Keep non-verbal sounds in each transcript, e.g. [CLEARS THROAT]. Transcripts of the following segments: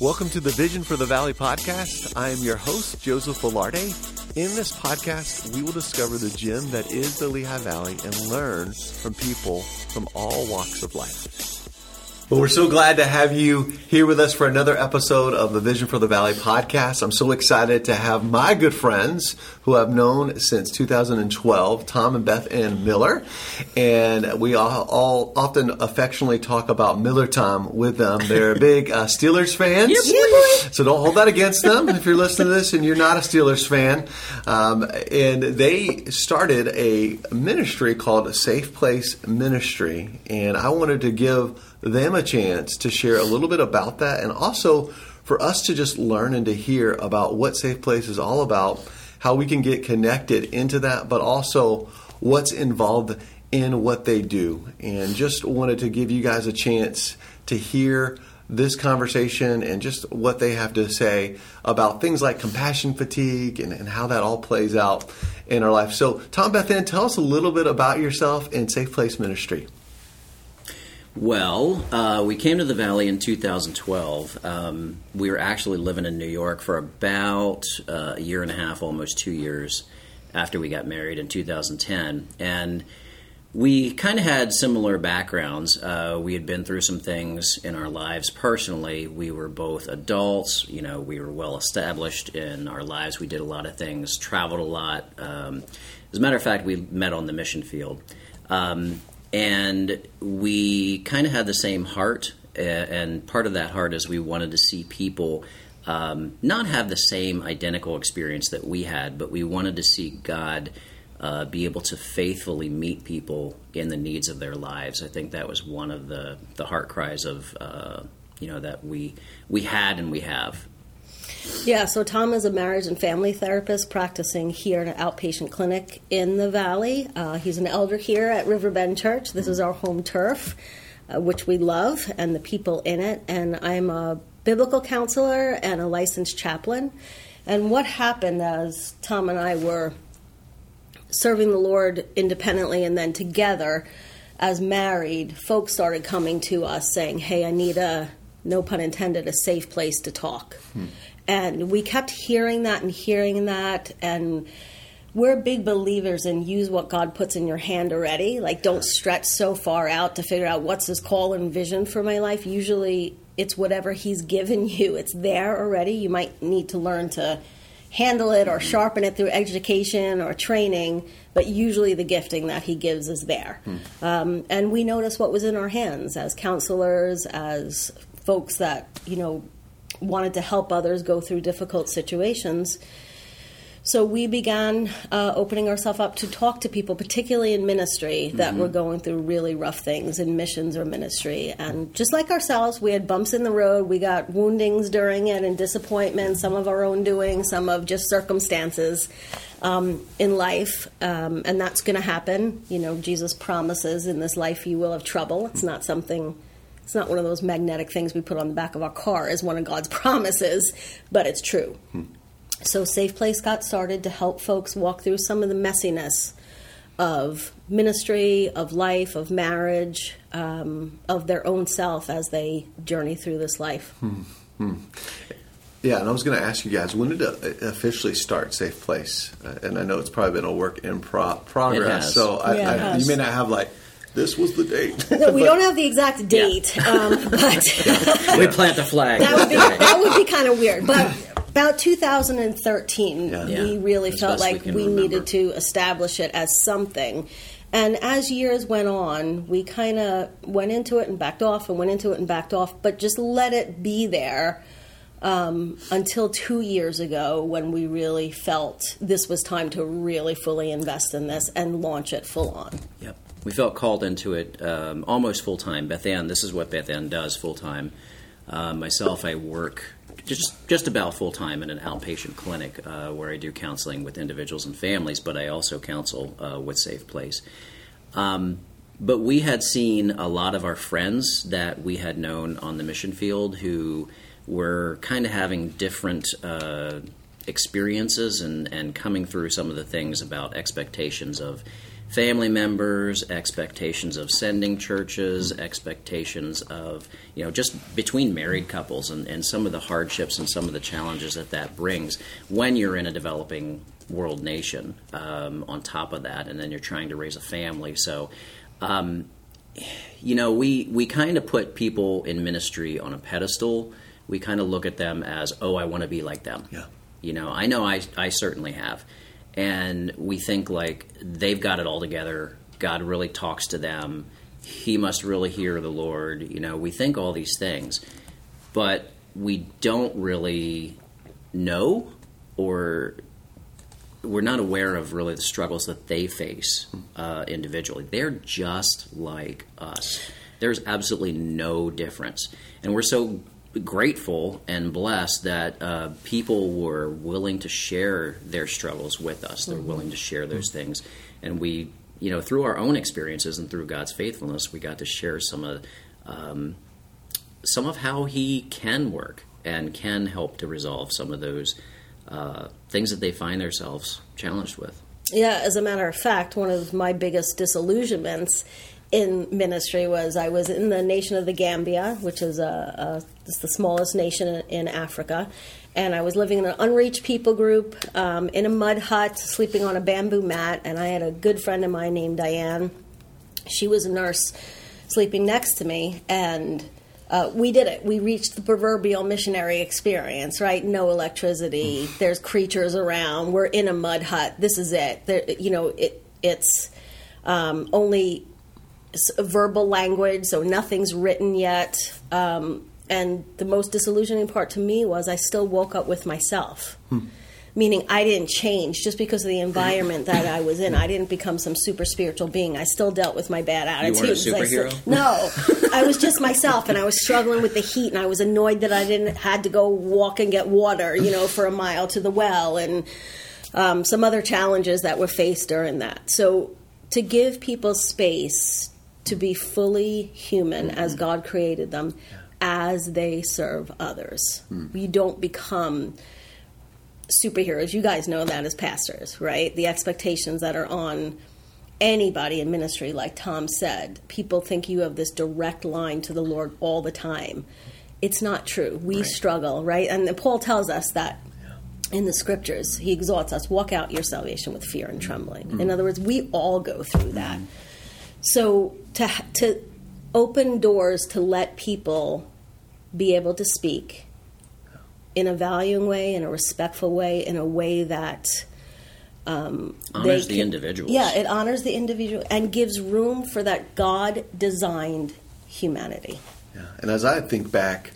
Welcome to the Vision for the Valley podcast. I am your host, Joseph Velarde. In this podcast, we will discover the gem that is the Lehigh Valley and learn from people from all walks of life. Well, we're so glad to have you here with us for another episode of the Vision for the Valley podcast. I'm so excited to have my good friends who I've known since 2012, Tom and Beth Ann Miller. And we all, all often affectionately talk about Miller time with them. They're [LAUGHS] big uh, Steelers fans. so don't hold that against them if you're listening to this and you're not a Steelers fan. Um, and they started a ministry called Safe Place Ministry. And I wanted to give them a chance to share a little bit about that and also for us to just learn and to hear about what Safe Place is all about, how we can get connected into that, but also what's involved in what they do. And just wanted to give you guys a chance to hear this conversation and just what they have to say about things like compassion fatigue and, and how that all plays out in our life. So, Tom Beth Ann, tell us a little bit about yourself and Safe Place Ministry. Well, uh, we came to the Valley in 2012. Um, we were actually living in New York for about uh, a year and a half, almost two years after we got married in 2010. And we kind of had similar backgrounds. Uh, we had been through some things in our lives personally. We were both adults, you know, we were well established in our lives. We did a lot of things, traveled a lot. Um, as a matter of fact, we met on the mission field. Um, and we kind of had the same heart. And part of that heart is we wanted to see people um, not have the same identical experience that we had, but we wanted to see God uh, be able to faithfully meet people in the needs of their lives. I think that was one of the, the heart cries of uh, you know that we we had and we have yeah, so Tom is a marriage and family therapist practicing here at an outpatient clinic in the Valley. Uh, he's an elder here at Riverbend Church. This is our home turf, uh, which we love, and the people in it. And I'm a biblical counselor and a licensed chaplain. And what happened as Tom and I were serving the Lord independently and then together as married, folks started coming to us saying, Hey, I need a, no pun intended, a safe place to talk. Hmm. And we kept hearing that and hearing that. And we're big believers in use what God puts in your hand already. Like, don't stretch so far out to figure out what's His call and vision for my life. Usually, it's whatever He's given [LAUGHS] you, it's there already. You might need to learn to handle it or sharpen it through education or training, but usually the gifting that He gives is there. Hmm. Um, and we notice what was in our hands as counselors, as folks that, you know, wanted to help others go through difficult situations. So we began uh, opening ourselves up to talk to people, particularly in ministry, that mm-hmm. were going through really rough things in missions or ministry. And just like ourselves, we had bumps in the road. We got woundings during it and disappointment, some of our own doing, some of just circumstances um, in life. Um, and that's going to happen. You know, Jesus promises in this life you will have trouble. It's not something it's not one of those magnetic things we put on the back of our car as one of God's [LAUGHS] promises, but it's true. Hmm. So Safe Place got started to help folks walk through some of the messiness of ministry, of life, of marriage, um, of their own self as they journey through this life. Hmm. Hmm. Yeah, and I was going to ask you guys, when did it officially start Safe Place? Uh, and I know it's probably been a work in pro- progress, so I, yeah, I, you may not have like this was the date. [LAUGHS] No, we but, don't have the exact date, yeah. um, but yeah. [LAUGHS] we plant the flag. That would be that would be kind of weird, but. About 2013, yeah. we really as felt like we, we needed to establish it as something. And as years went on, we kind of went into it and backed off and went into it and backed off, but just let it be there um, until two years ago when we really felt this was time to really fully invest in this and launch it full on. Yep we felt called into it um, almost full time. Beth Ann, this is what Beth Ann does full time. Uh, myself, I work just just about full time in an outpatient clinic uh, where I do counseling with individuals and families, but I also counsel uh, with Safe Place. Um, but we had seen a lot of our friends that we had known on the mission field who were kind of having different uh, experiences and, and coming through some of the things about expectations of family members, expectations of sending churches, expectations of, you know, just between married couples and, and some of the hardships and some of the challenges that that brings when you're in a developing world nation um, on top of that, and then you're trying to raise a family. So, um, you know, we, we kind of put people in ministry on a pedestal. We kind of look at them as, oh, I want to be like them. Yeah. You know, I know I, I certainly have and we think like they've got it all together. God really talks to them. He must really hear the Lord. You know, we think all these things, but we don't really know or we're not aware of really the struggles that they face uh, individually. They're just like us. There's absolutely no difference. And we're so grateful and blessed that uh, people were willing to share their struggles with us. They're mm-hmm. willing to share those things, and we, you know, through our own experiences and through God's faithfulness, we got to share some of um, some of how He can work and can help to resolve some of those uh, things that they find themselves challenged with. Yeah, as a matter of fact, one of my biggest disillusionments in ministry was I was in the nation of the Gambia, which is a, a it's the smallest nation in Africa, and I was living in an unreached people group um, in a mud hut, sleeping on a bamboo mat. And I had a good friend of mine named Diane. She was a nurse, sleeping next to me, and uh, we did it. We reached the proverbial missionary experience, right? No electricity. There's creatures around. We're in a mud hut. This is it. There, you know, it, it's um, only verbal language, so nothing's written yet. Um, and the most disillusioning part to me was I still woke up with myself. Hmm. Meaning, I didn't change just because of the environment that I was in. I didn't become some super spiritual being. I still dealt with my bad attitudes. You weren't a superhero? Still, no, [LAUGHS] I was just myself, and I was struggling with the heat, and I was annoyed that I didn't had to go walk and get water, you know, for a mile to the well, and um, some other challenges that were faced during that. So, to give people space to be fully human mm-hmm. as God created them yeah. as they serve others. Mm. We don't become superheroes. You guys know that as pastors, right? The expectations that are on anybody in ministry, like Tom said, people think you have this direct line to the Lord all the time. It's not true. We right. struggle, right? And Paul tells us that in the scriptures. He exhorts us, walk out your salvation with fear and trembling. Mm. In other words, we all go through that. Mm. So to to open doors to let people be able to speak in a valuing way, in a respectful way, in a way that um, honors the individual. Yeah, it honors the individual and gives room for that God designed humanity. Yeah, and as I think back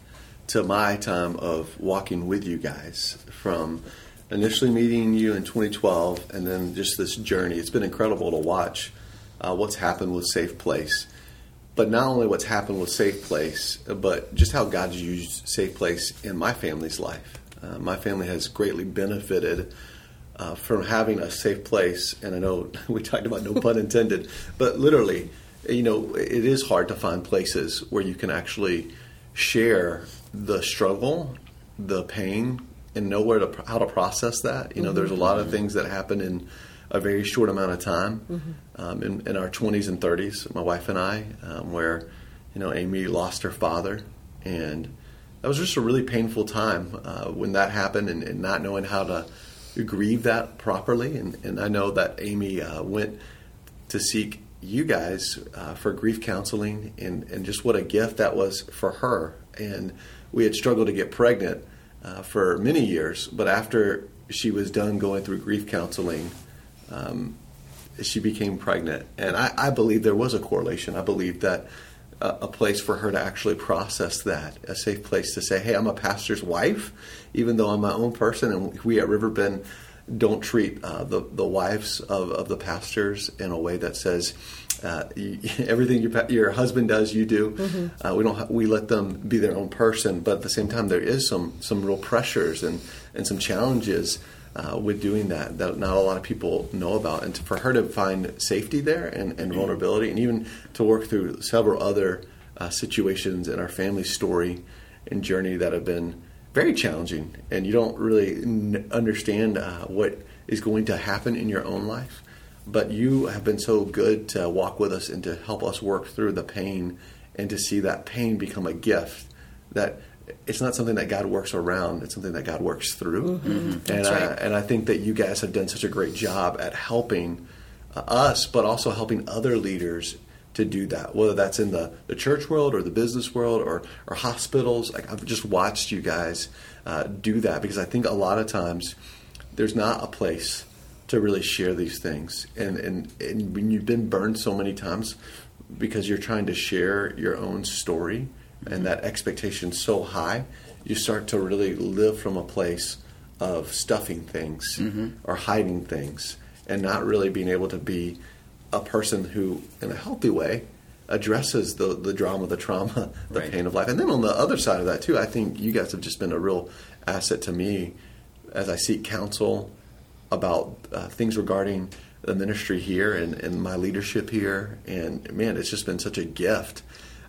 to my time of walking with you guys from initially meeting you in 2012 and then just this journey, it's been incredible to watch uh, what's happened with Safe Place. But not only what's happened with Safe Place, but just how God's used Safe Place in my family's life. Uh, my family has greatly benefited uh, from having a safe place. And I know [LAUGHS] we talked about no pun [LAUGHS] intended, but literally, you know, it is hard to find places where you can actually share the struggle, the pain, and know where to how to process that. You know, mm-hmm. there's a lot of things that happen in a very short amount of time mm-hmm. um, in, in, our 20s and 30s, my wife and I, um, where you know Amy lost her father, and that was just a really painful time uh, when that happened, and, and, not knowing how to grieve that properly. And, and I know that Amy uh, went to seek you guys uh, for grief counseling, and, and just what a gift that was for her. And we had struggled to get pregnant uh, for many years, but after she was done going through grief counseling um, she became pregnant. And I, I, believe there was a correlation. I believe that uh, a place for her to actually process that, a safe place to say, hey, I'm a pastor's wife, even though I'm my own person. And we at Riverbend don't treat uh, the, the wives of, of the pastors in a way that says, uh, [LAUGHS] everything your, your husband does, you do. Mm-hmm. Uh, we don't. we let them be their own person, but at the same time, there is some some real pressures and and some challenges uh, with doing that that not a lot of people know about. And to, for her to find safety there and, and, vulnerability, and even to work through several other uh, situations in our family story and journey that have been very challenging, and you don't really n- understand uh, what is going to happen in your own life. but you have been so good to walk with us and to help us work through the pain and to see that pain become a gift that it's not something that God works around it's something that God works through Mm-hmm. and, I, right. and I think that you guys have done such a great job at helping uh, us but also helping other leaders to do that whether that's in the, the church world or the business world or, or hospitals like I've just watched you guys uh, do that because I think a lot of times there's not a place to really share these things. And, and, and when you've been burned so many times because you're trying to share your own story and that expectation so high, you start to really live from a place of stuffing things or hiding things and not really being able to be a person who, in a healthy way, addresses the, the drama, the trauma, [LAUGHS] the Right. pain of life. And then on the other side of that, too, I think you guys have just been a real asset to me as I seek counsel about uh, things regarding the ministry here and, and my leadership here. And man, it's just been such a gift.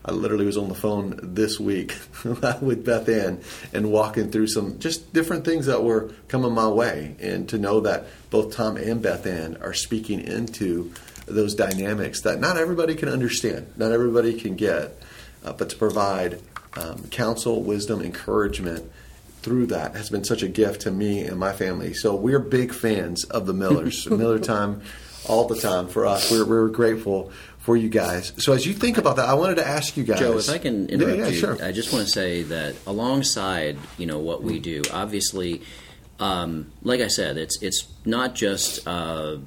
I literally was on the phone this week [LAUGHS] with Beth Ann and walking through some just different things that were coming my way. And to know that both Tom and Beth Ann are speaking into those dynamics that not everybody can understand, not everybody can get, uh, but to provide um, counsel, wisdom, encouragement through that has been such a gift to me and my family. So we're big fans of the Millers. [LAUGHS] Miller time all the time for us. We're, we're grateful for you guys. So as you think about that, I wanted to ask you guys. Joe, if I can interrupt yeah, yeah, you, sure. I just want to say that alongside you know what we do, obviously, um, like I said, it's it's not just uh,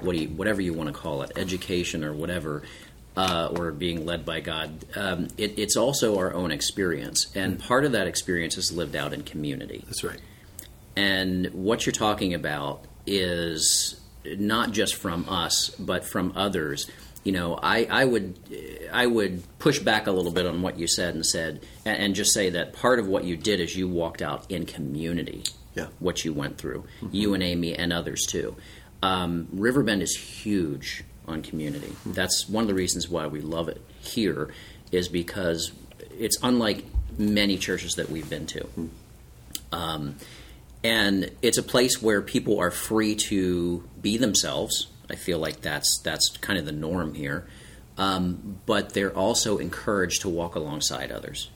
what do you, whatever you want to call it, education or whatever, uh, or being led by God. Um, it, it's also our own experience, and part of that experience is lived out in community. That's right. And what you're talking about is not just from us, but from others. You know, I, I would I would push back a little bit on what you said and said, and, and just say that part of what you did is you walked out in community. Yeah. What you went through, you and Amy and others too. Um, Riverbend is huge on community. That's one of the reasons why we love it here, is because it's unlike many churches that we've been to. Um, and it's a place where people are free to be themselves. I feel like that's that's kind of the norm here, um, but they're also encouraged to walk alongside others.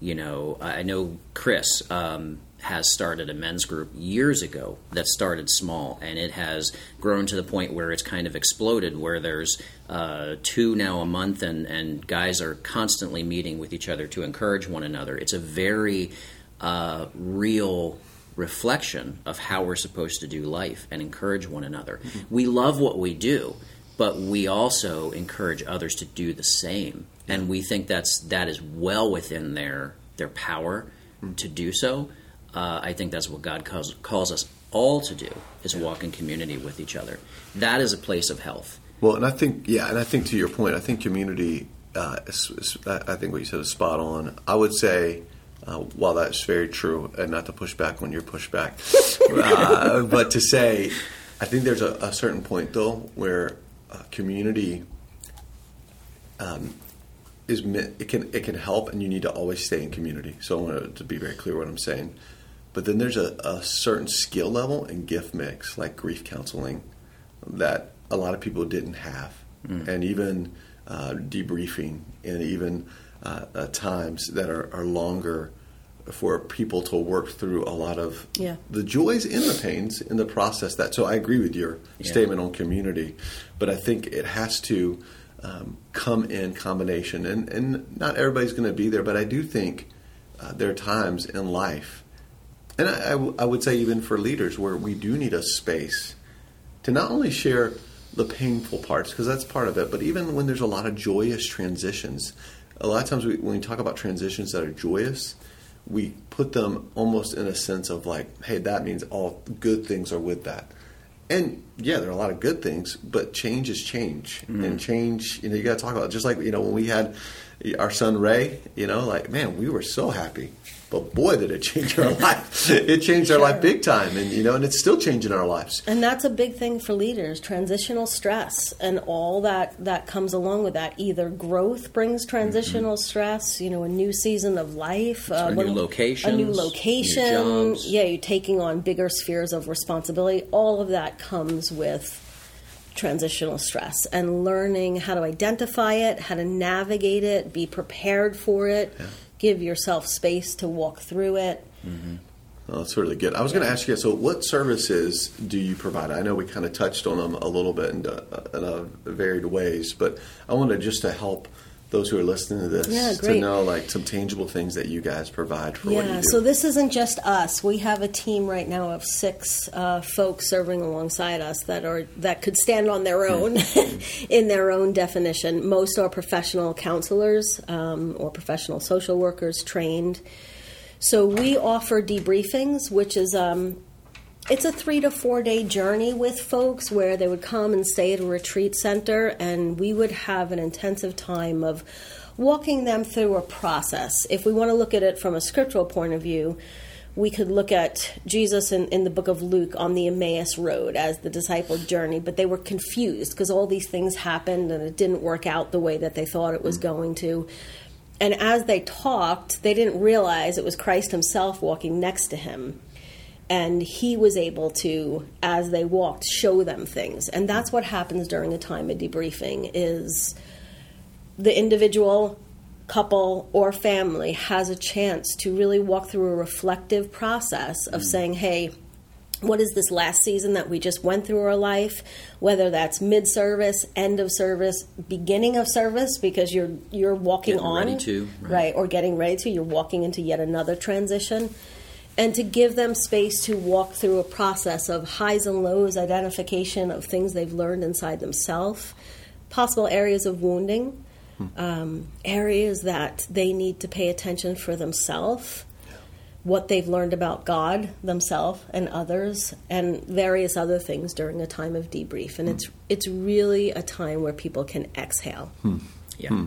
You know, I I know Chris um, has started a men's group years ago that started small, and it has grown to the point where it's kind of exploded. Where there's uh, two now a month, and and guys are constantly meeting with each other to encourage one another. It's a very uh, real reflection of how we're supposed to do life and encourage one another. We love what we do, but we also encourage others to do the same. And we think that's that is well within their their power to do so. Uh, I think that's what God calls, calls us all to do is walk in community with each other. That is a place of health. Well, and I think, yeah, and I think to your point, I think community, uh, is, is, I think what you said is spot on. I would say, uh, while that's very true, and not to push back when you're pushed back, [LAUGHS] uh, but to say, I think there's a, a certain point, though, where uh, community um, is it can it can help, and you need to always stay in community. So I want to be very clear what I'm saying. But then there's a, a certain skill level and gift mix, like grief counseling, that a lot of people didn't have, and even uh, debriefing, and even uh, uh, times that are, are longer for people to work through a lot of Yeah. the joys and the pains in the process. That so I agree with your Yeah. statement on community, but I think it has to um, come in combination, and and not everybody's going to be there, but I do think uh, there are times in life and I, I w- I would say even for leaders where we do need a space to not only share the painful parts because that's part of it but even when there's a lot of joyous transitions a lot of times we, when we talk about transitions that are joyous we put them almost in a sense of like hey that means all good things are with that. And yeah there are a lot of good things but change is change. Mm-hmm. And change you know you got to talk about it. just like you know when we had our son ray you know like man we were so happy but boy did it change our [LAUGHS] life it changed our life big time and you know and it's still changing our lives And that's a big thing for leaders transitional stress and all that that comes along with that. Either growth brings transitional stress, you know, a new season of life, uh, A new when- a new new location. jobs. Yeah, you're taking on bigger spheres of responsibility. All of that comes with transitional stress and learning how to identify it, how to navigate it, be prepared for it, yeah. Give yourself space to walk through it. Mm-hmm. Well, that's really good. I was going to ask you, so what services do you provide? I know we kind of touched on them a little bit in, uh, in a varied ways, but I wanted just to help those who are listening to this yeah, to know like some tangible things that you guys provide for yeah, So this isn't just us. We have a team right now of six uh, folks serving alongside us that are that could stand on their own [LAUGHS] in their own definition. Most are professional counselors um, or professional social workers trained. So we offer debriefings, which is um, it's a three to four day journey with folks where they would come and stay at a retreat center, and we would have an intensive time of walking them through a process. If we want to look at it from a scriptural point of view, we could look at Jesus in, in the book of Luke on the Emmaus Road as the disciple journey, but they were confused because all these things happened and it didn't work out the way that they thought it was going to. And as they talked, they didn't realize it was Christ himself walking next to him and he was able to as they walked show them things and that's what happens during a time of debriefing is the individual couple or family has a chance to really walk through a reflective process of mm. saying hey what is this last season that we just went through our life whether that's mid service end of service beginning of service because you're you're walking getting on to, right. right or getting ready to you're walking into yet another transition and to give them space to walk through a process of highs and lows, identification of things they've learned inside themselves, possible areas of wounding, hmm. um, areas that they need to pay attention for themselves, yeah. what they've learned about God, themselves, and others, and various other things during a time of debrief. And hmm. it's it's really a time where people can exhale. Hmm. Yeah.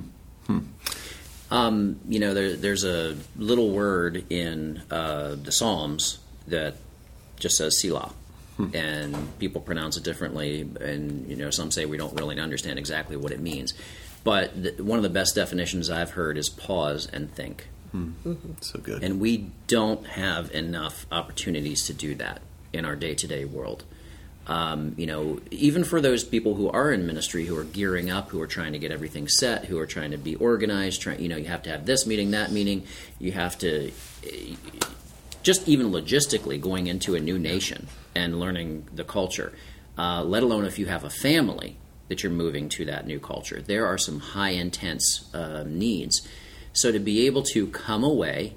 Um, you know, there, there's a little word in uh, the Psalms that just says Selah. Hmm. And people pronounce it differently, and you know some say we don't really understand exactly what it means. But the, one of the best definitions I've heard is pause and think. Hmm. Mm-hmm. So good. And we don't have enough opportunities to do that in our day to day world. Um, you know, even for those people who are in ministry, who are gearing up, who are trying to get everything set, who are trying to be organized, trying, you know, you have to have this meeting, that meeting, you have to, just even logistically going into a new nation and learning the culture, uh, let alone if you have a family that you're moving to that new culture. There are some high intense uh, needs. So to be able to come away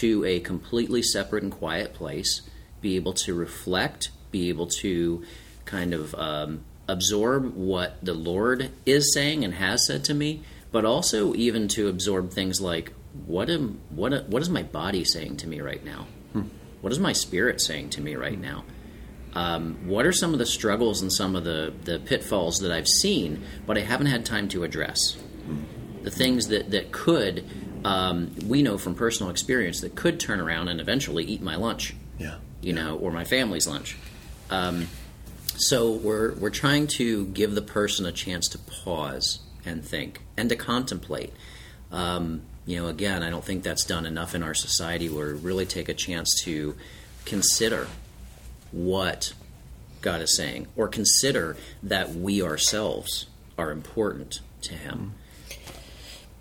to a completely separate and quiet place, be able to reflect be able to kind of um, absorb what the Lord is saying and has said to me, but also even to absorb things like what am what what is my body saying to me right now? Hmm. What is my spirit saying to me right now? Um, what are some of the struggles and some of the, the pitfalls that I've seen, but I haven't had time to address? Hmm. The things that, that could, um, we know from personal experience, that could turn around and eventually eat my lunch. Yeah. You know, or my family's lunch. Um, so we're we're trying to give the person a chance to pause and think and to contemplate. Um, you know, again, I don't think that's done enough in our society. Where we really take a chance to consider what God is saying, or consider that we ourselves are important to Him.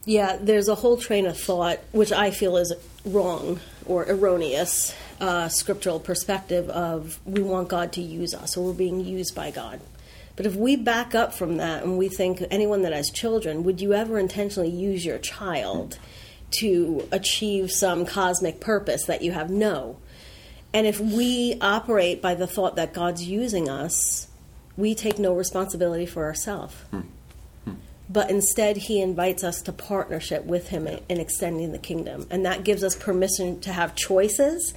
Yeah, there's a whole train of thought which I feel is wrong or erroneous uh, scriptural perspective of we want God to use us or we're being used by God. But if we back up from that and we think anyone that has children, would you ever intentionally use your child to achieve some cosmic purpose that you have? No. And if we operate by the thought that God's using us, we take no responsibility for ourselves. Hmm but instead he invites us to partnership with him in extending the kingdom. And that gives us permission to have choices.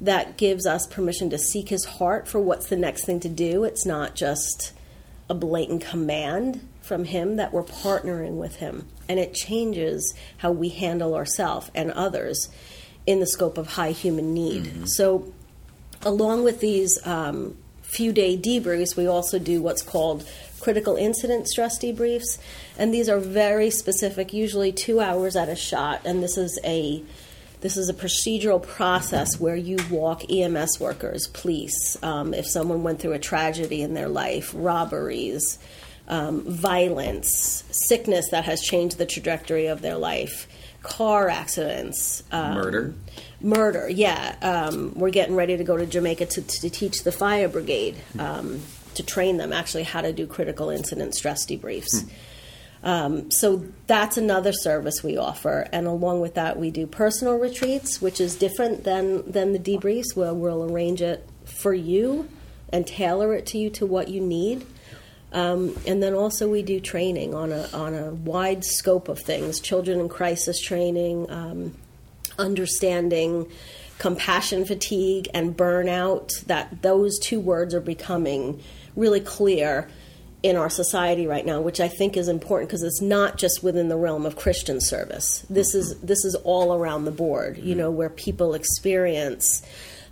That gives us permission to seek his heart for what's the next thing to do. It's not just a blatant command from him that we're partnering with him. And it changes how we handle ourselves and others in the scope of high human need. Mm-hmm. so along with these um, few day debriefs we also do what's called critical incident stress debriefs, and these are very specific, usually two hours at a shot. And this is a This is a procedural process where you walk EMS workers, police, um, if someone went through a tragedy in their life, robberies, um, violence, sickness that has changed the trajectory of their life, car accidents, um, Murder. Murder, yeah. Um, we're getting ready to go to Jamaica to, to teach the fire brigade, um, to train them actually how to do critical incident stress debriefs. Um, so that's another service we offer, and along with that, we do personal retreats, which is different than than the debriefs, where we'll arrange it for you and tailor it to you to what you need. Um, and then also we do training on a on a wide scope of things: children in crisis training, um, understanding compassion fatigue and burnout. That those two words are becoming really clear in our society right now, which I think is important because it's not just within the realm of Christian service. This is this is all around the board. You know, where people experience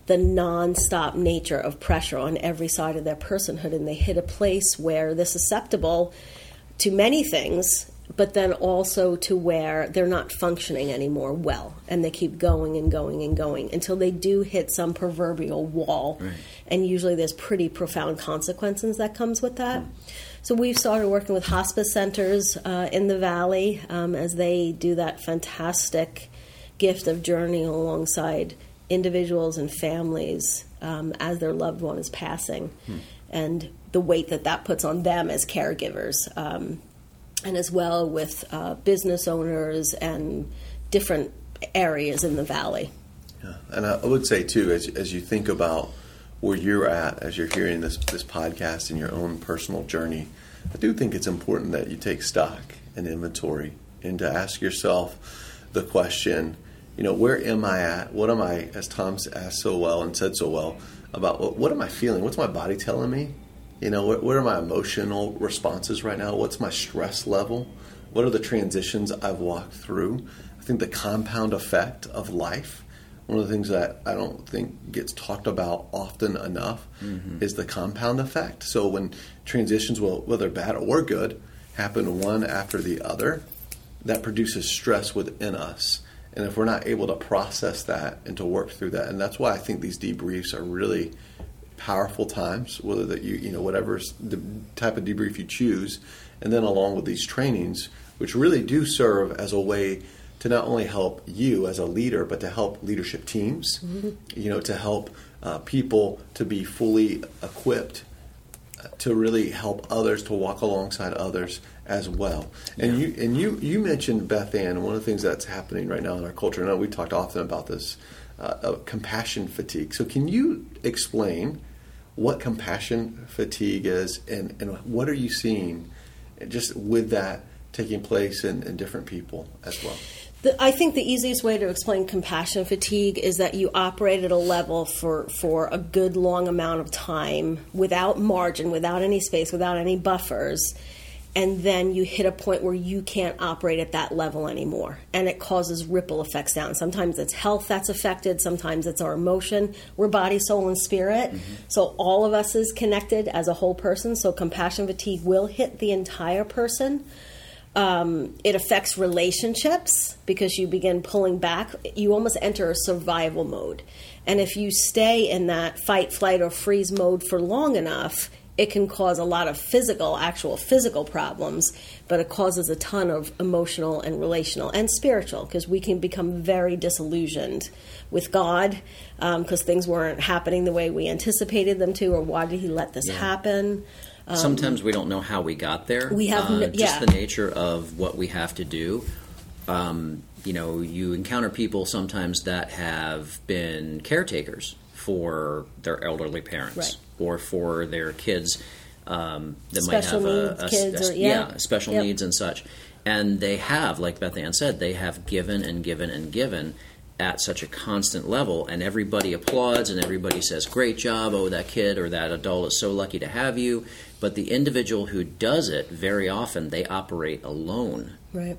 the nonstop nature of pressure on every side of their personhood, and they hit a place where they're susceptible to many things, but then also to where they're not functioning anymore well, and they keep going and going and going until they do hit some proverbial wall, and usually there's pretty profound consequences that comes with that. So we've started working with hospice centers uh, in the valley um, as they do that fantastic gift of journeying alongside individuals and families um, as their loved one is passing, and the weight that that puts on them as caregivers, um, and as well with uh, business owners and different areas in the valley. Yeah. And I would say too, as as you think about where you're at, as you're hearing this this podcast and your own personal journey, I do think it's important that you take stock and inventory and to ask yourself the question, you know, where am I at? What am I, as Tom asked so well and said so well, about what, what am I feeling? What's my body telling me? You know, what, what are my emotional responses right now? What's my stress level? What are the transitions I've walked through? I think the compound effect of life one of the things that I don't think gets talked about often enough mm-hmm. is the compound effect. So when transitions, well, whether bad or good, happen one after the other, that produces stress within us. And if we're not able to process that and to work through that, and that's why I think these debriefs are really powerful times, whether that you you know whatever the type of debrief you choose, and then along with these trainings, which really do serve as a way to not only help you as a leader, but to help leadership teams, you know, to help uh, people to be fully equipped uh, to really help others to walk alongside others as well. And you and you you mentioned Beth Ann. One of the things that's happening right now in our culture, and we talked often about this, uh, compassion fatigue. So can you explain what compassion fatigue is, and and what are you seeing, just with that taking place in, in different people as well? The, I think the easiest way to explain compassion fatigue is that you operate at a level for, for a good long amount of time without margin, without any space, without any buffers, and then you hit a point where you can't operate at that level anymore. And it causes ripple effects down. Sometimes it's health that's affected, sometimes it's our emotion. We're body, soul, and spirit. So all of us is connected as a whole person. So compassion fatigue will hit the entire person. Um, it affects relationships because you begin pulling back. You almost enter a survival mode. And if you stay in that fight, flight, or freeze mode for long enough, it can cause a lot of physical, actual physical problems, but it causes a ton of emotional and relational and spiritual because we can become very disillusioned with God because things weren't happening the way we anticipated them to, or why did He let this happen? Sometimes we don't know how we got there. Um, we have uh, just yeah. the nature of what we have to do. Um, you know, you encounter people sometimes that have been caretakers for their elderly parents Right. Or for their kids um, that Special might have a, a- kids a- or- yeah. special Yep. needs and such. And they have, like Beth Ann said, they have given and given and given at such a constant level, and everybody applauds and everybody says, Great job, oh, that kid or that adult is so lucky to have you. But the individual who does it, very often, they operate alone Right.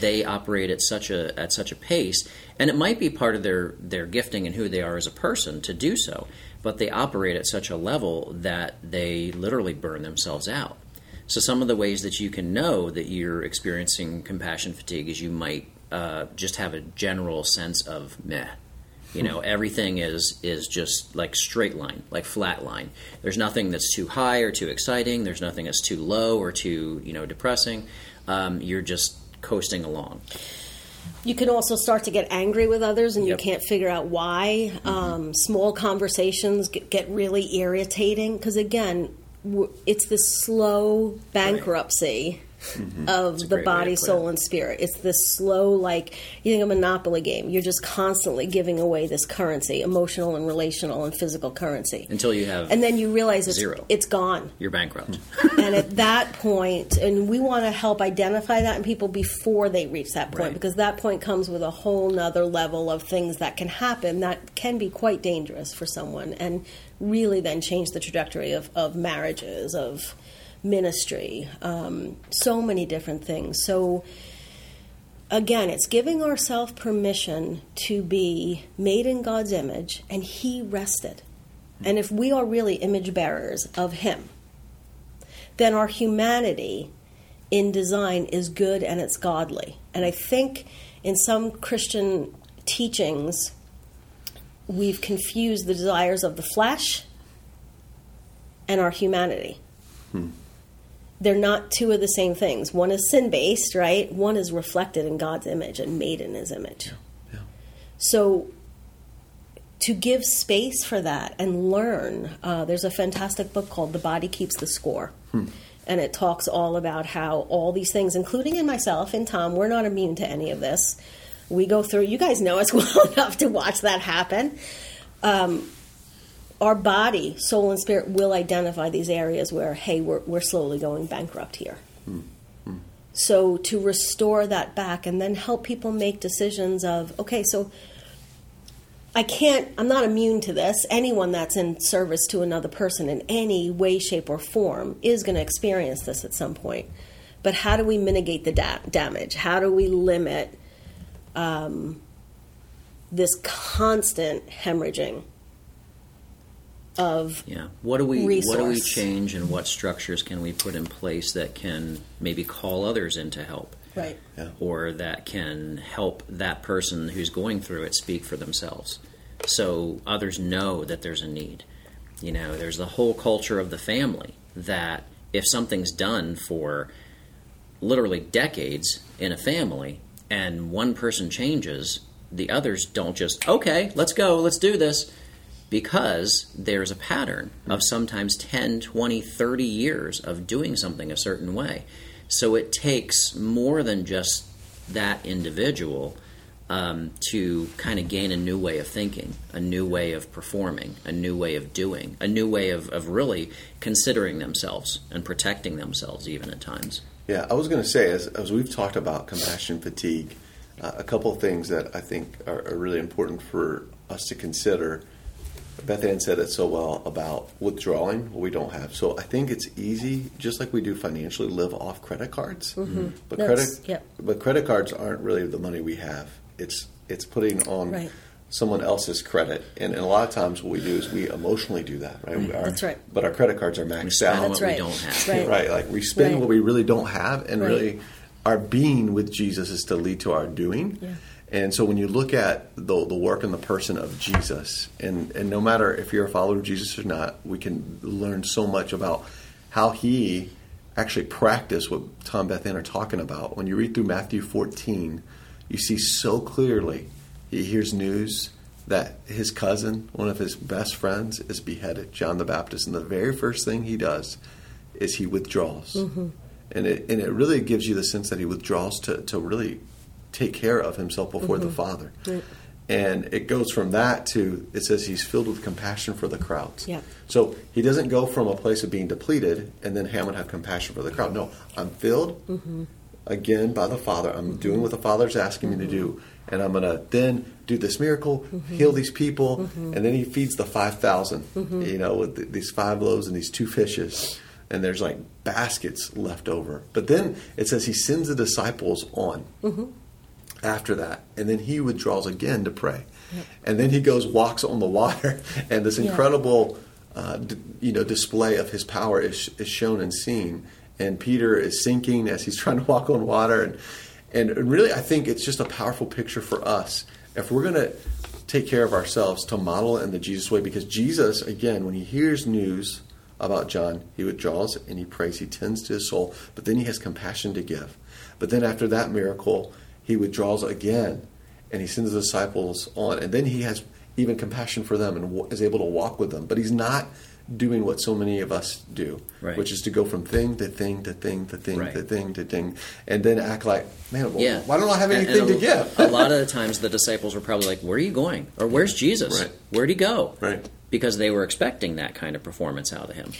they operate at such a at such a pace, and it might be part of their their gifting and who they are as a person to do so. But they operate at such a level that they literally burn themselves out. So some of the ways that you can know that you're experiencing compassion fatigue is you might uh, just have a general sense of meh. You know, everything is is just like straight line, like flat line. There's nothing that's too high or too exciting. There's nothing that's too low or too you know depressing. Um, you're just coasting along. You can also start to get angry with others and you can't figure out why. Um, small conversations get, get really irritating because, again, w- it's the slow bankruptcy Mm-hmm. of That's a the great way to body, soul, and spirit. It's this slow, like, you think a monopoly game. You're just constantly giving away this currency, emotional and relational and physical currency. Until you have And then you realize it's, Zero. it's gone. you're bankrupt. [LAUGHS] and at that point, and we want to help identify that in people before they reach that point Right. because that point comes with a whole nother level of things that can happen that can be quite dangerous for someone and really then change the trajectory of, of marriages, of ministry, um, so many different things. So, again, it's giving ourselves permission to be made in God's image, and He rested. And if we are really image bearers of Him, then our humanity in design is good and it's godly. And I think in some Christian teachings, we've confused the desires of the flesh and our humanity. They're not two of the same things. One is sin based, right? One is reflected in God's image and made in His image. yeah. So, to give space for that and learn, uh, there's a fantastic book called The Body Keeps the Score. And it talks all about how all these things, including in myself and Tom, we're not immune to any of this. We go through, you guys know us [LAUGHS] well enough to watch that happen. Um, our body, soul, and spirit will identify these areas where, hey, we're, we're slowly going bankrupt here. So to restore that back and then help people make decisions of, okay, so I can't, I'm not immune to this. Anyone that's in service to another person in any way, shape, or form is going to experience this at some point. But how do we mitigate the da- damage? How do we limit um, this constant hemorrhaging of Yeah. What do we what do we change and what structures can we put in place that can maybe call others in to help? right? Yeah. Or that can help that person who's going through it speak for themselves. So others know that there's a need. You know, there's the whole culture of the family that if something's done for literally decades in a family and one person changes, the others don't just, okay, let's go, let's do this, because there's a pattern of sometimes 10, 20, 30 years of doing something a certain way. So it takes more than just that individual um, to kind of gain a new way of thinking, a new way of performing, a new way of doing, a new way of, of really considering themselves and protecting themselves, even at times. Yeah, I was going to say, as, as we've talked about compassion fatigue, uh, a couple things that I think are, are really important for us to consider. Beth Ann said it so well about withdrawing what we don't have. So I think it's easy, just like we do financially, live off credit cards. Mm-hmm. But That's- credit, yep. but credit cards aren't really the money we have. It's it's putting on Right. someone else's credit, and, and a lot of times what we do is we emotionally do that, right? We are, That's right. But our credit cards are We maxed spend out. That's right. we don't have. Right. Right, like we spend Right. what we really don't have, and Right. really our being with Jesus is to lead to our doing. Yeah. And so when you look at the, the work and the person of Jesus, and, and no matter if you're a follower of Jesus or not, we can learn so much about how he actually practiced what Tom Beth Ann are talking about. When you read through Matthew 14, you see so clearly he hears news that his cousin, one of his best friends, is beheaded, John the Baptist. And the very first thing he does is he withdraws. Mm-hmm. And, it, and it really gives you the sense that he withdraws to, to really take care of himself before the mm-hmm. Father. And it goes from that to, it says he's filled with compassion for the crowds. Yeah. So he doesn't go from a place of being depleted and then Hammond have compassion for the crowd. No, I'm filled mm-hmm. again by the Father. I'm mm-hmm. doing what the Father's asking me to do. And I'm going to then do this miracle, heal these people. And then he feeds the 5,000, you know, with th- these five loaves and these two fishes. And there's like baskets left over. But then it says he sends the disciples on after that. And then he withdraws again to pray. And then he goes, walks on the water. [LAUGHS] And this Yeah. incredible, uh, d- you know, display of his power is, is shown and seen. And Peter is sinking as he's [LAUGHS] trying to walk on water. And, And really, I think it's just a powerful picture for us. If we're going to take care of ourselves, to model in the Jesus way, because Jesus, again, when he hears news about John, he withdraws and he prays, he tends to his soul, but then he has compassion to give. But then after that miracle, he withdraws again and he sends the disciples on, and then he has even compassion for them and is able to walk with them. But he's not doing what so many of us do, Right. which is to go from thing to thing to thing to thing Right. to thing to thing, and then act like, man, well, Yeah. why don't I have And- anything and a, to give? a lot of the times, the disciples were probably like, "Where are you going?" or "Where's [LAUGHS] Jesus? Right. Where'd he go?" Right. Because they were expecting that kind of performance out of him.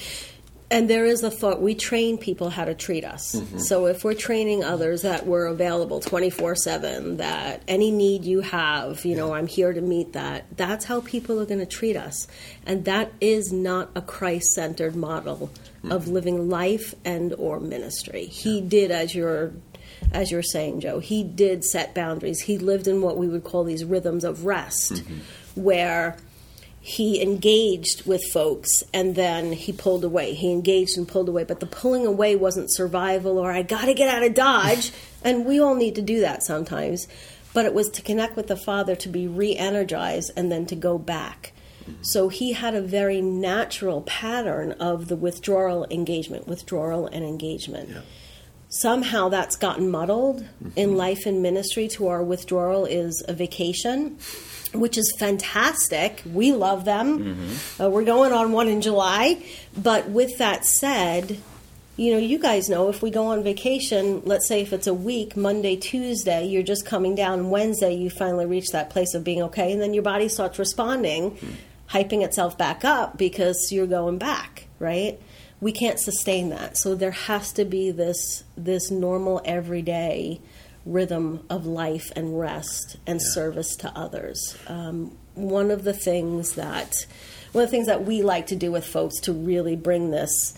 And there is a thought we train people how to treat us. Mm-hmm. So if we're training others that we're available 24 7, that any need you have, you know, I'm here to meet that, that's how people are going to treat us. And that is not a Christ centered model of Mm-hmm. living life and or ministry. He did, as you're. As you're saying, Joe, he did set boundaries. He lived in what we would call these rhythms of rest, Mm-hmm. where he engaged with folks and then he pulled away. He engaged and pulled away, but the pulling away wasn't survival or I got to get out of Dodge. [LAUGHS] and we all need to do that sometimes. But it was to connect with the Father, to be re energized, and then to go back. So he had a very natural pattern of the withdrawal, engagement, withdrawal, and engagement. Yeah. Somehow that's gotten muddled in mm-hmm. life and ministry to our withdrawal is a vacation which is fantastic. We love them. Uh, we're going on one in July. But with that said, you know, you guys know if we go on vacation, let's say if it's a week, Monday, Tuesday, you're just coming down, Wednesday, you finally reach that place of being okay, and then your body starts responding, hyping itself back up because you're going back, right? We can't sustain that. So there has to be this this normal everyday rhythm of life and rest and service to others. Um, one of the things that one of the things that we like to do with folks to really bring this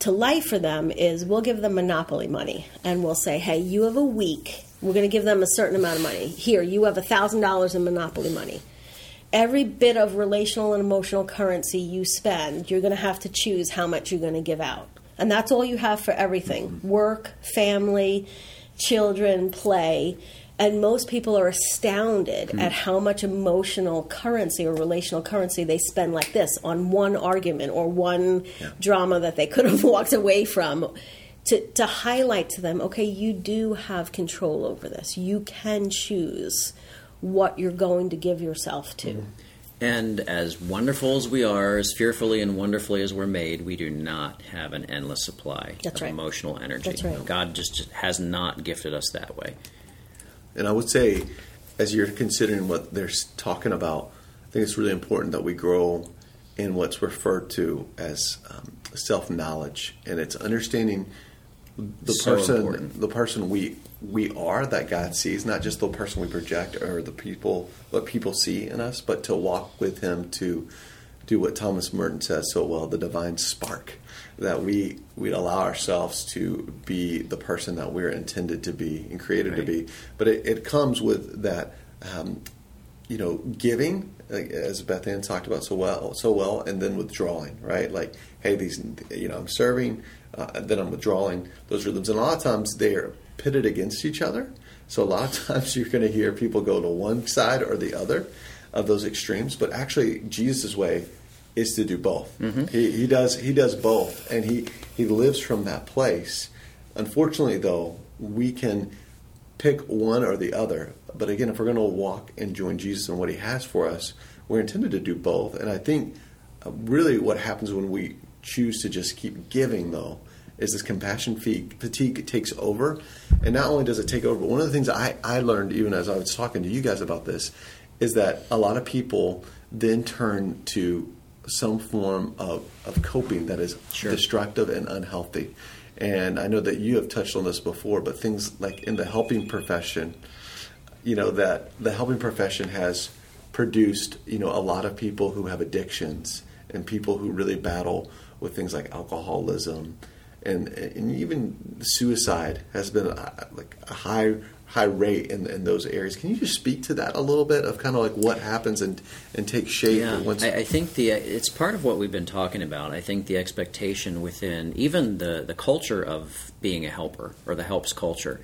to life for them is we'll give them monopoly money and we'll say, hey, you have a week. We're going to give them a certain amount of money. Here, you have $1,000 in monopoly money. Every bit of relational and emotional currency you spend, you're going to have to choose how much you're going to give out. And that's all you have for everything work, family, children, play. And most people are astounded hmm. at how much emotional currency or relational currency they spend like this on one argument or one drama that they could have [LAUGHS] walked away from. To, to highlight to them, okay, you do have control over this. You can choose what you're going to give yourself to. Hmm. And as wonderful as we are, as fearfully and wonderfully as we're made, we do not have an endless supply That's of right. emotional energy. That's right. God just has not gifted us that way. And I would say, as you're considering what they're talking about, I think it's really important that we grow in what's referred to as um, self knowledge, and it's understanding the So person, important. the person we we are that God sees, not just the person we project or the people what people see in us, but to walk with Him to do what Thomas Merton says so well, the divine spark. That we we allow ourselves to be the person that we're intended to be and created to be, but it, it comes with that um, you know, giving, as Beth Ann talked about so well, so well, and then withdrawing, right? Like, hey, these, you know, I'm serving, uh, then I'm withdrawing those rhythms, and a lot of times they are pitted against each other. So a lot of [LAUGHS] times you're going to hear people go to one side or the other of those extremes, but actually Jesus' way is to do both. He, he does he does both, and he he lives from that place. Unfortunately, though, we can pick one or the other. But again, if we're going to walk and join Jesus and what He has for us, we're intended to do both. And I think uh, really what happens when we choose to just keep giving, though, is this compassion fatigue, fatigue takes over. And not only does it take over, but one of the things I, I learned, even as I was talking to you guys about this, is that a lot of people then turn to some form of, of coping that is Sure. destructive and unhealthy. And I know that you have touched on this before, but things like in the helping profession, you know, that the helping profession has produced, you know, a lot of people who have addictions and people who really battle with things like alcoholism and, and even suicide has been a, like a high high rate in, in those areas. Can you just speak to that a little bit of kind of like what happens and and take shape? Yeah, once, I, I think the it's part of what we've been talking about. I think the expectation within even the the culture of being a helper or the helps culture.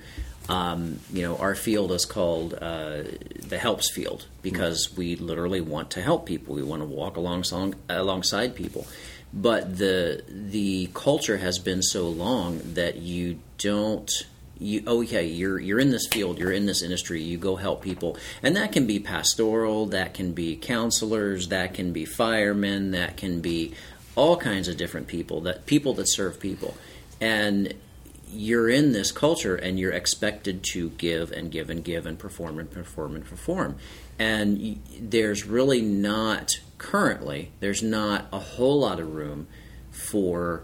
Um, you know, our field is called uh, the helps field because we literally want to help people. We want to walk alongside alongside people. But the the culture has been so long that you don't you oh yeah you're you're in this field you're in this industry you go help people and that can be pastoral that can be counselors that can be firemen that can be all kinds of different people that people that serve people and you're in this culture and you're expected to give and give and give and perform and perform and perform. And there's really not currently there's not a whole lot of room for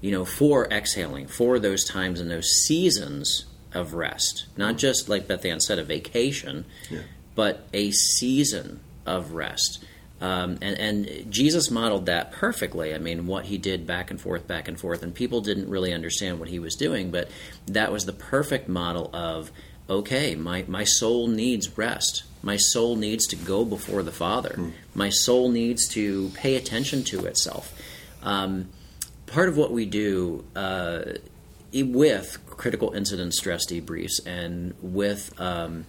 you know for exhaling for those times and those seasons of rest not just like beth ann said a vacation yeah. but a season of rest um, and, and, Jesus modeled that perfectly. I mean, what he did back and forth, back and forth, and people didn't really understand what he was doing, but that was the perfect model of okay, my, my soul needs rest. My soul needs to go before the Father. Mm. My soul needs to pay attention to itself. Um, part of what we do uh, with critical incident stress debriefs and with um,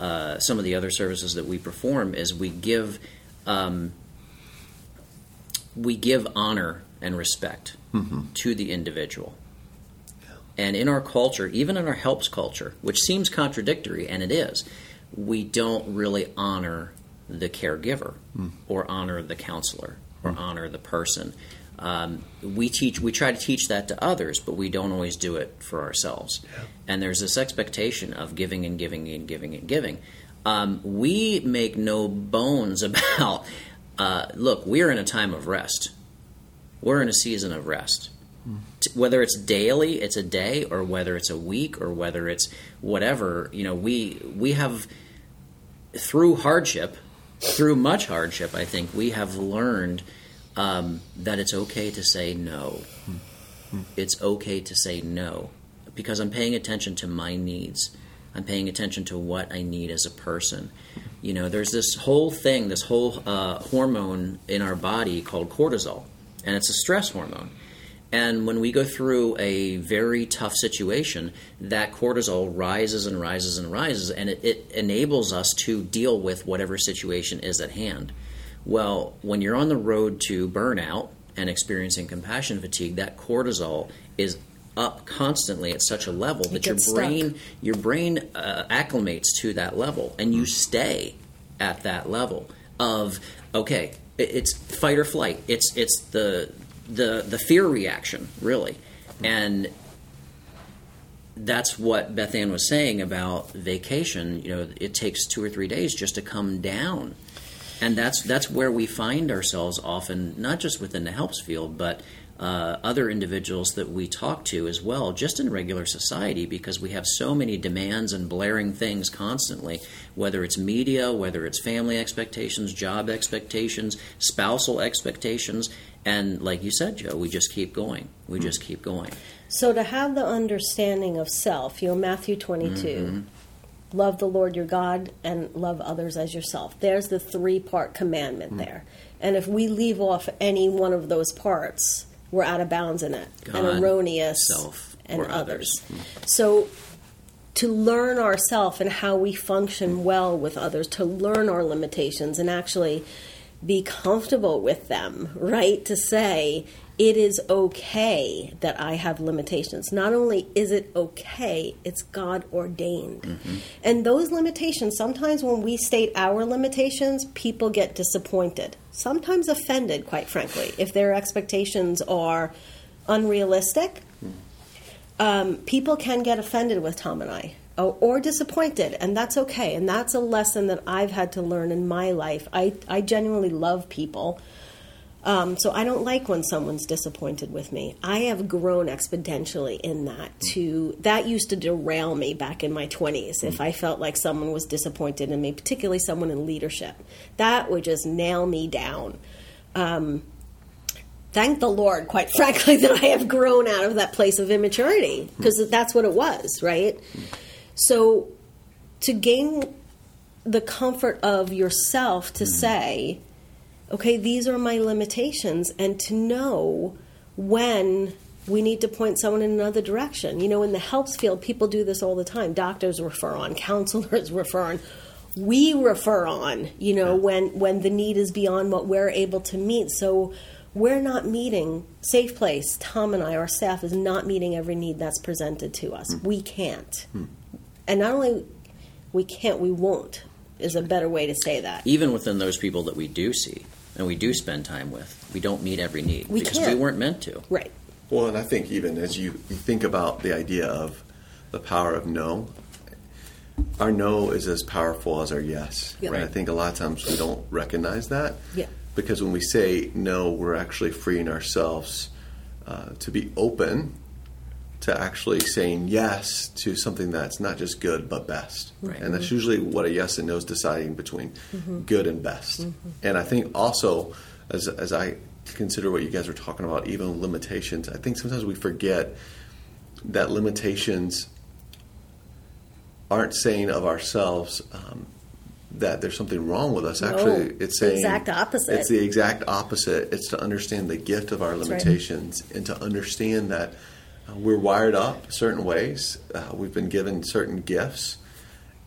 uh, some of the other services that we perform is we give um, we give honor and respect mm-hmm. to the individual. And in our culture, even in our helps culture, which seems contradictory, and it is, we don't really honor the caregiver mm. or honor the counselor or mm. honor the person. Um, we teach, we try to teach that to others, but we don't always do it for ourselves. Yeah. And there's this expectation of giving and giving and giving and giving um, we make no bones [LAUGHS] about uh, look, we're in a time of rest. We're in a season of rest. Mm. Whether it's daily, it's a day, or whether it's a week, or whether it's whatever, you know, we we have through hardship, through much hardship, I think we have learned um, that it's okay to say no. Mm. It's okay to say no because I'm paying attention to my needs. I'm paying attention to what I need as a person. You know, there's this whole thing, this whole uh, hormone in our body called cortisol, and it's a stress hormone. And when we go through a very tough situation, that cortisol rises and rises and rises, and it, it enables us to deal with whatever situation is at hand. Well, when you're on the road to burnout and experiencing compassion fatigue, that cortisol is up constantly at such a level that your brain stuck. your brain uh, acclimates to that level and you stay at that level of okay it's fight or flight it's it's the the the fear reaction really. And that's what Beth Ann was saying about vacation. You know it takes 2 or 3 days just to come down. And that's that's where we find ourselves often not just within the helps field but uh, other individuals that we talk to as well, just in regular society, because we have so many demands and blaring things constantly, whether it's media, whether it's family expectations, job expectations, spousal expectations. And like you said, Joe, we just keep going. We just keep going. So to have the understanding of self, you know, Matthew 22. Mm-hmm love the Lord your God and love others as yourself. There's the three part commandment mm. there. And if we leave off any one of those parts, we're out of bounds in it God, and erroneous self, and others. others. So to learn ourself and how we function well with others, to learn our limitations and actually be comfortable with them, right? To say, it is okay that I have limitations. Not only is it okay, it's God ordained. Mm-hmm. And those limitations, sometimes when we state our limitations, people get disappointed, sometimes offended, quite frankly, if their expectations are unrealistic. Um, people can get offended with Tom and I. Or, or disappointed, and that's okay. And that's a lesson that I've had to learn in my life. I, I genuinely love people, um, so I don't like when someone's disappointed with me. I have grown exponentially in that. To that used to derail me back in my twenties. If I felt like someone was disappointed in me, particularly someone in leadership, that would just nail me down. Um, thank the Lord, quite [LAUGHS] frankly, that I have grown out of that place of immaturity because that's what it was, right? So to gain the comfort of yourself to mm-hmm. say okay, these are my limitations, and to know when we need to point someone in another direction. You know, in the helps field, people do this all the time. Doctors refer on, [LAUGHS] counselors refer on. We refer on, you know, when when the need is beyond what we're able to meet. So we're not meeting safe place tom and i our staff is not meeting every need that's presented to us mm. we can't hmm. And not only we can't we won't is a better way to say that Even within those people that we do see and we do spend time with, we don't meet every need We because can't. we weren't meant to. right Well, and I think even as you, you think about the idea of the power of no, our no is as powerful as our yes. Yeah. And I think a lot of times we don't recognize that. Yeah. Because when we say no, we're actually freeing ourselves uh, to be open to actually saying yes to something that's not just good but best. Right. And that's usually what a yes and no is deciding between good and best. And I think also, as, as I consider what you guys were talking about, even limitations, I think sometimes we forget that limitations aren't saying of ourselves um, that there's something wrong with us. No, Actually, it's the saying exact opposite. It's the exact opposite. It's to understand the gift of our right. limitations and to understand that uh, we're wired up certain ways. Uh, we've been given certain gifts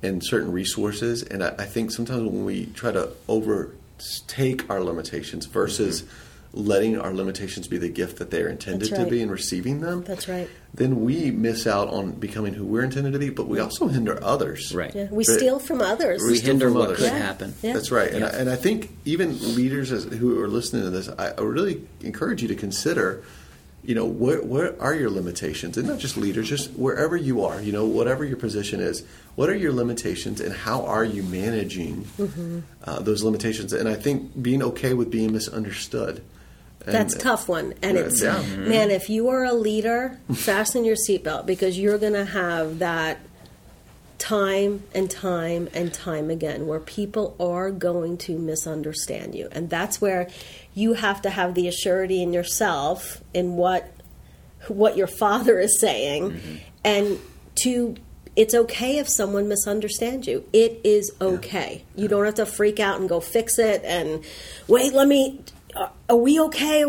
and certain resources, and I, I think sometimes when we try to overtake our limitations versus letting our limitations be the gift that they're intended That's to be and receiving them, That's right. then we miss out on becoming who we're intended to be, but we also hinder others. Right. yeah. we But- steal from others We steal hinder from what others. could Yeah. happen. Yeah. That's right, and, Yeah. I, and I think even leaders as, who are listening to this, I, I really encourage you to consider, you know, where where are your limitations, and not just leaders, just wherever you are, you know, whatever your position is, what are your limitations, and how are you managing Mm-hmm. uh, those limitations? And I think being okay with being misunderstood. And- That's a tough one. And Yeah. it's, Yeah. man, if you are a leader, fasten your seatbelt because you're going to have that time and time and time again where people are going to misunderstand you. And that's where you have to have the assurity in yourself in what what your father is saying mm-hmm. and to it's okay if someone misunderstands you. It is okay. You don't have to freak out and go fix it and wait, let me are we okay?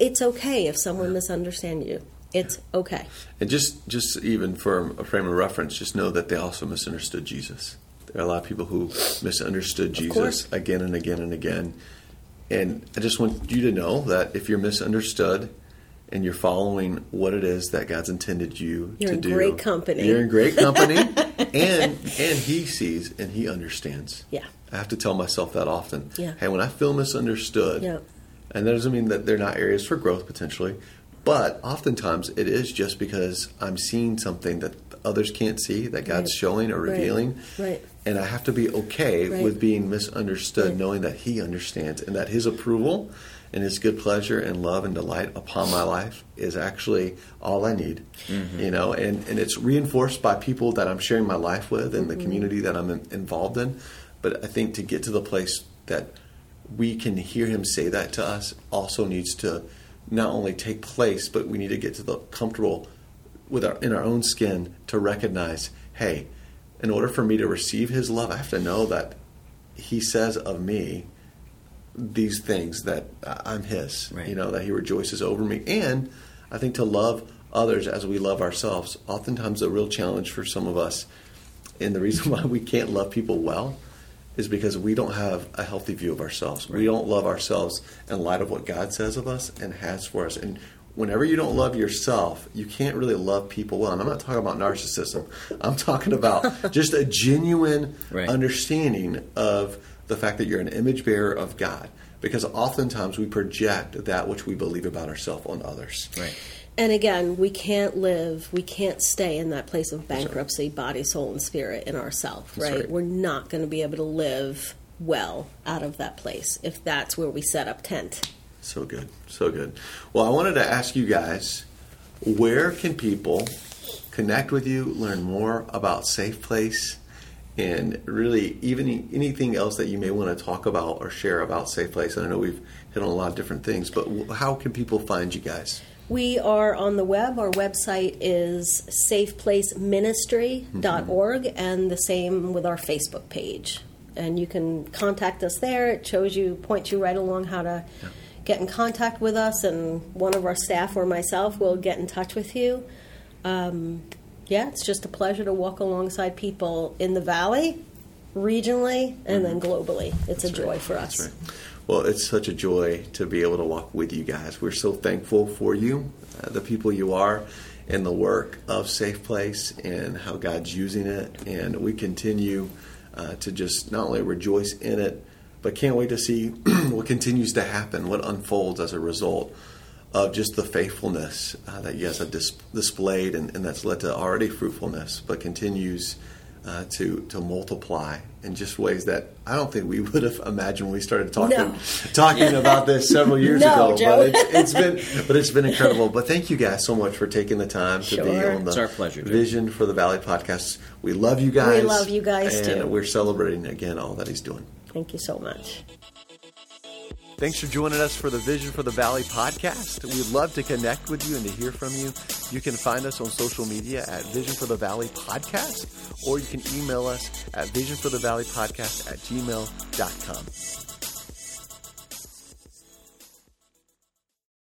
It's okay if someone misunderstands you. It's okay. And just just even for a frame of reference, just know that they also misunderstood Jesus. There are a lot of people who misunderstood Jesus again and again and again. And I just want you to know that if you're misunderstood and you're following what it is that God's intended you You're to do, you're in great company. You're in great company, [LAUGHS] and and He sees and He understands. Yeah. I have to tell myself that often. Yeah. Hey, when I feel misunderstood, Yeah. and that doesn't mean that they're not areas for growth potentially, but oftentimes it is just because I'm seeing something that others can't see that God's Right. showing or revealing. Right. And I have to be okay Right. with being misunderstood, Right. knowing that He understands and that His approval and His good pleasure and love and delight upon my life is actually all I need. Mm-hmm. You know, and, and it's reinforced by people that I'm sharing my life with and the mm-hmm. community that I'm in, involved in. But I think to get to the place that we can hear him say that to us also needs to not only take place, but we need to get to the comfortable with our in our own skin to recognize, hey, in order for me to receive his love, I have to know that he says of me these things that I'm his. Right. You know, that he rejoices over me. And I think to love others as we love ourselves, oftentimes a real challenge for some of us. And the reason [LAUGHS] why we can't love people well is because we don't have a healthy view of ourselves. We don't love ourselves in light of what God says of us and has for us. And whenever you don't love yourself, you can't really love people well. And I'm not talking about narcissism. I'm talking about [LAUGHS] just a genuine Right. understanding of the fact that you're an image bearer of God. Because oftentimes we project that which we believe about ourselves on others. Right. And again, we can't live, we can't stay in that place of bankruptcy, body, soul, and spirit in ourselves, right? right. We're not going to be able to live well out of that place if that's where we set up tent. So good, so good. Well, I wanted to ask you guys, where can people connect with you, learn more about Safe Place, and really even anything else that you may want to talk about or share about Safe Place? And I know we've hit on a lot of different things, but how can people find you guys? We are on the web. Our website is safeplaceministry.org, and the same with our Facebook page. And you can contact us there. It shows you, points you right along how to get in contact with us, and one of our staff or myself will get in touch with you. Um, yeah, it's just a pleasure to walk alongside people in the valley, regionally, and then globally. It's a joy right. for That's us. Well, it's such a joy to be able to walk with you guys. We're so thankful for you, uh, the people you are, and the work of Safe Place and how God's using it. And we continue uh, to just not only rejoice in it, but can't wait to see [CLEARS THROAT] what continues to happen, what unfolds as a result of just the faithfulness uh, that you guys have dis- displayed, and, and that's led to already fruitfulness, but continues uh, to to multiply in just ways that I don't think we [LAUGHS] would have imagined when we started talking No. [LAUGHS] talking about this several [LAUGHS] years No, ago. Joe. But it's, it's been but it's been incredible. But thank you guys so much for taking the time to be on the It's our pleasure, Joe. Vision for the Valley podcast. We love you guys. We love you guys, and too. We're celebrating again all that he's doing. Thank you so much. Thanks for joining us for the Vision for the Valley podcast. We'd love to connect with you and to hear from you. You can find us on social media at Vision for the Valley Podcast, or you can email us at visionforthevalleypodcast at gmail.com.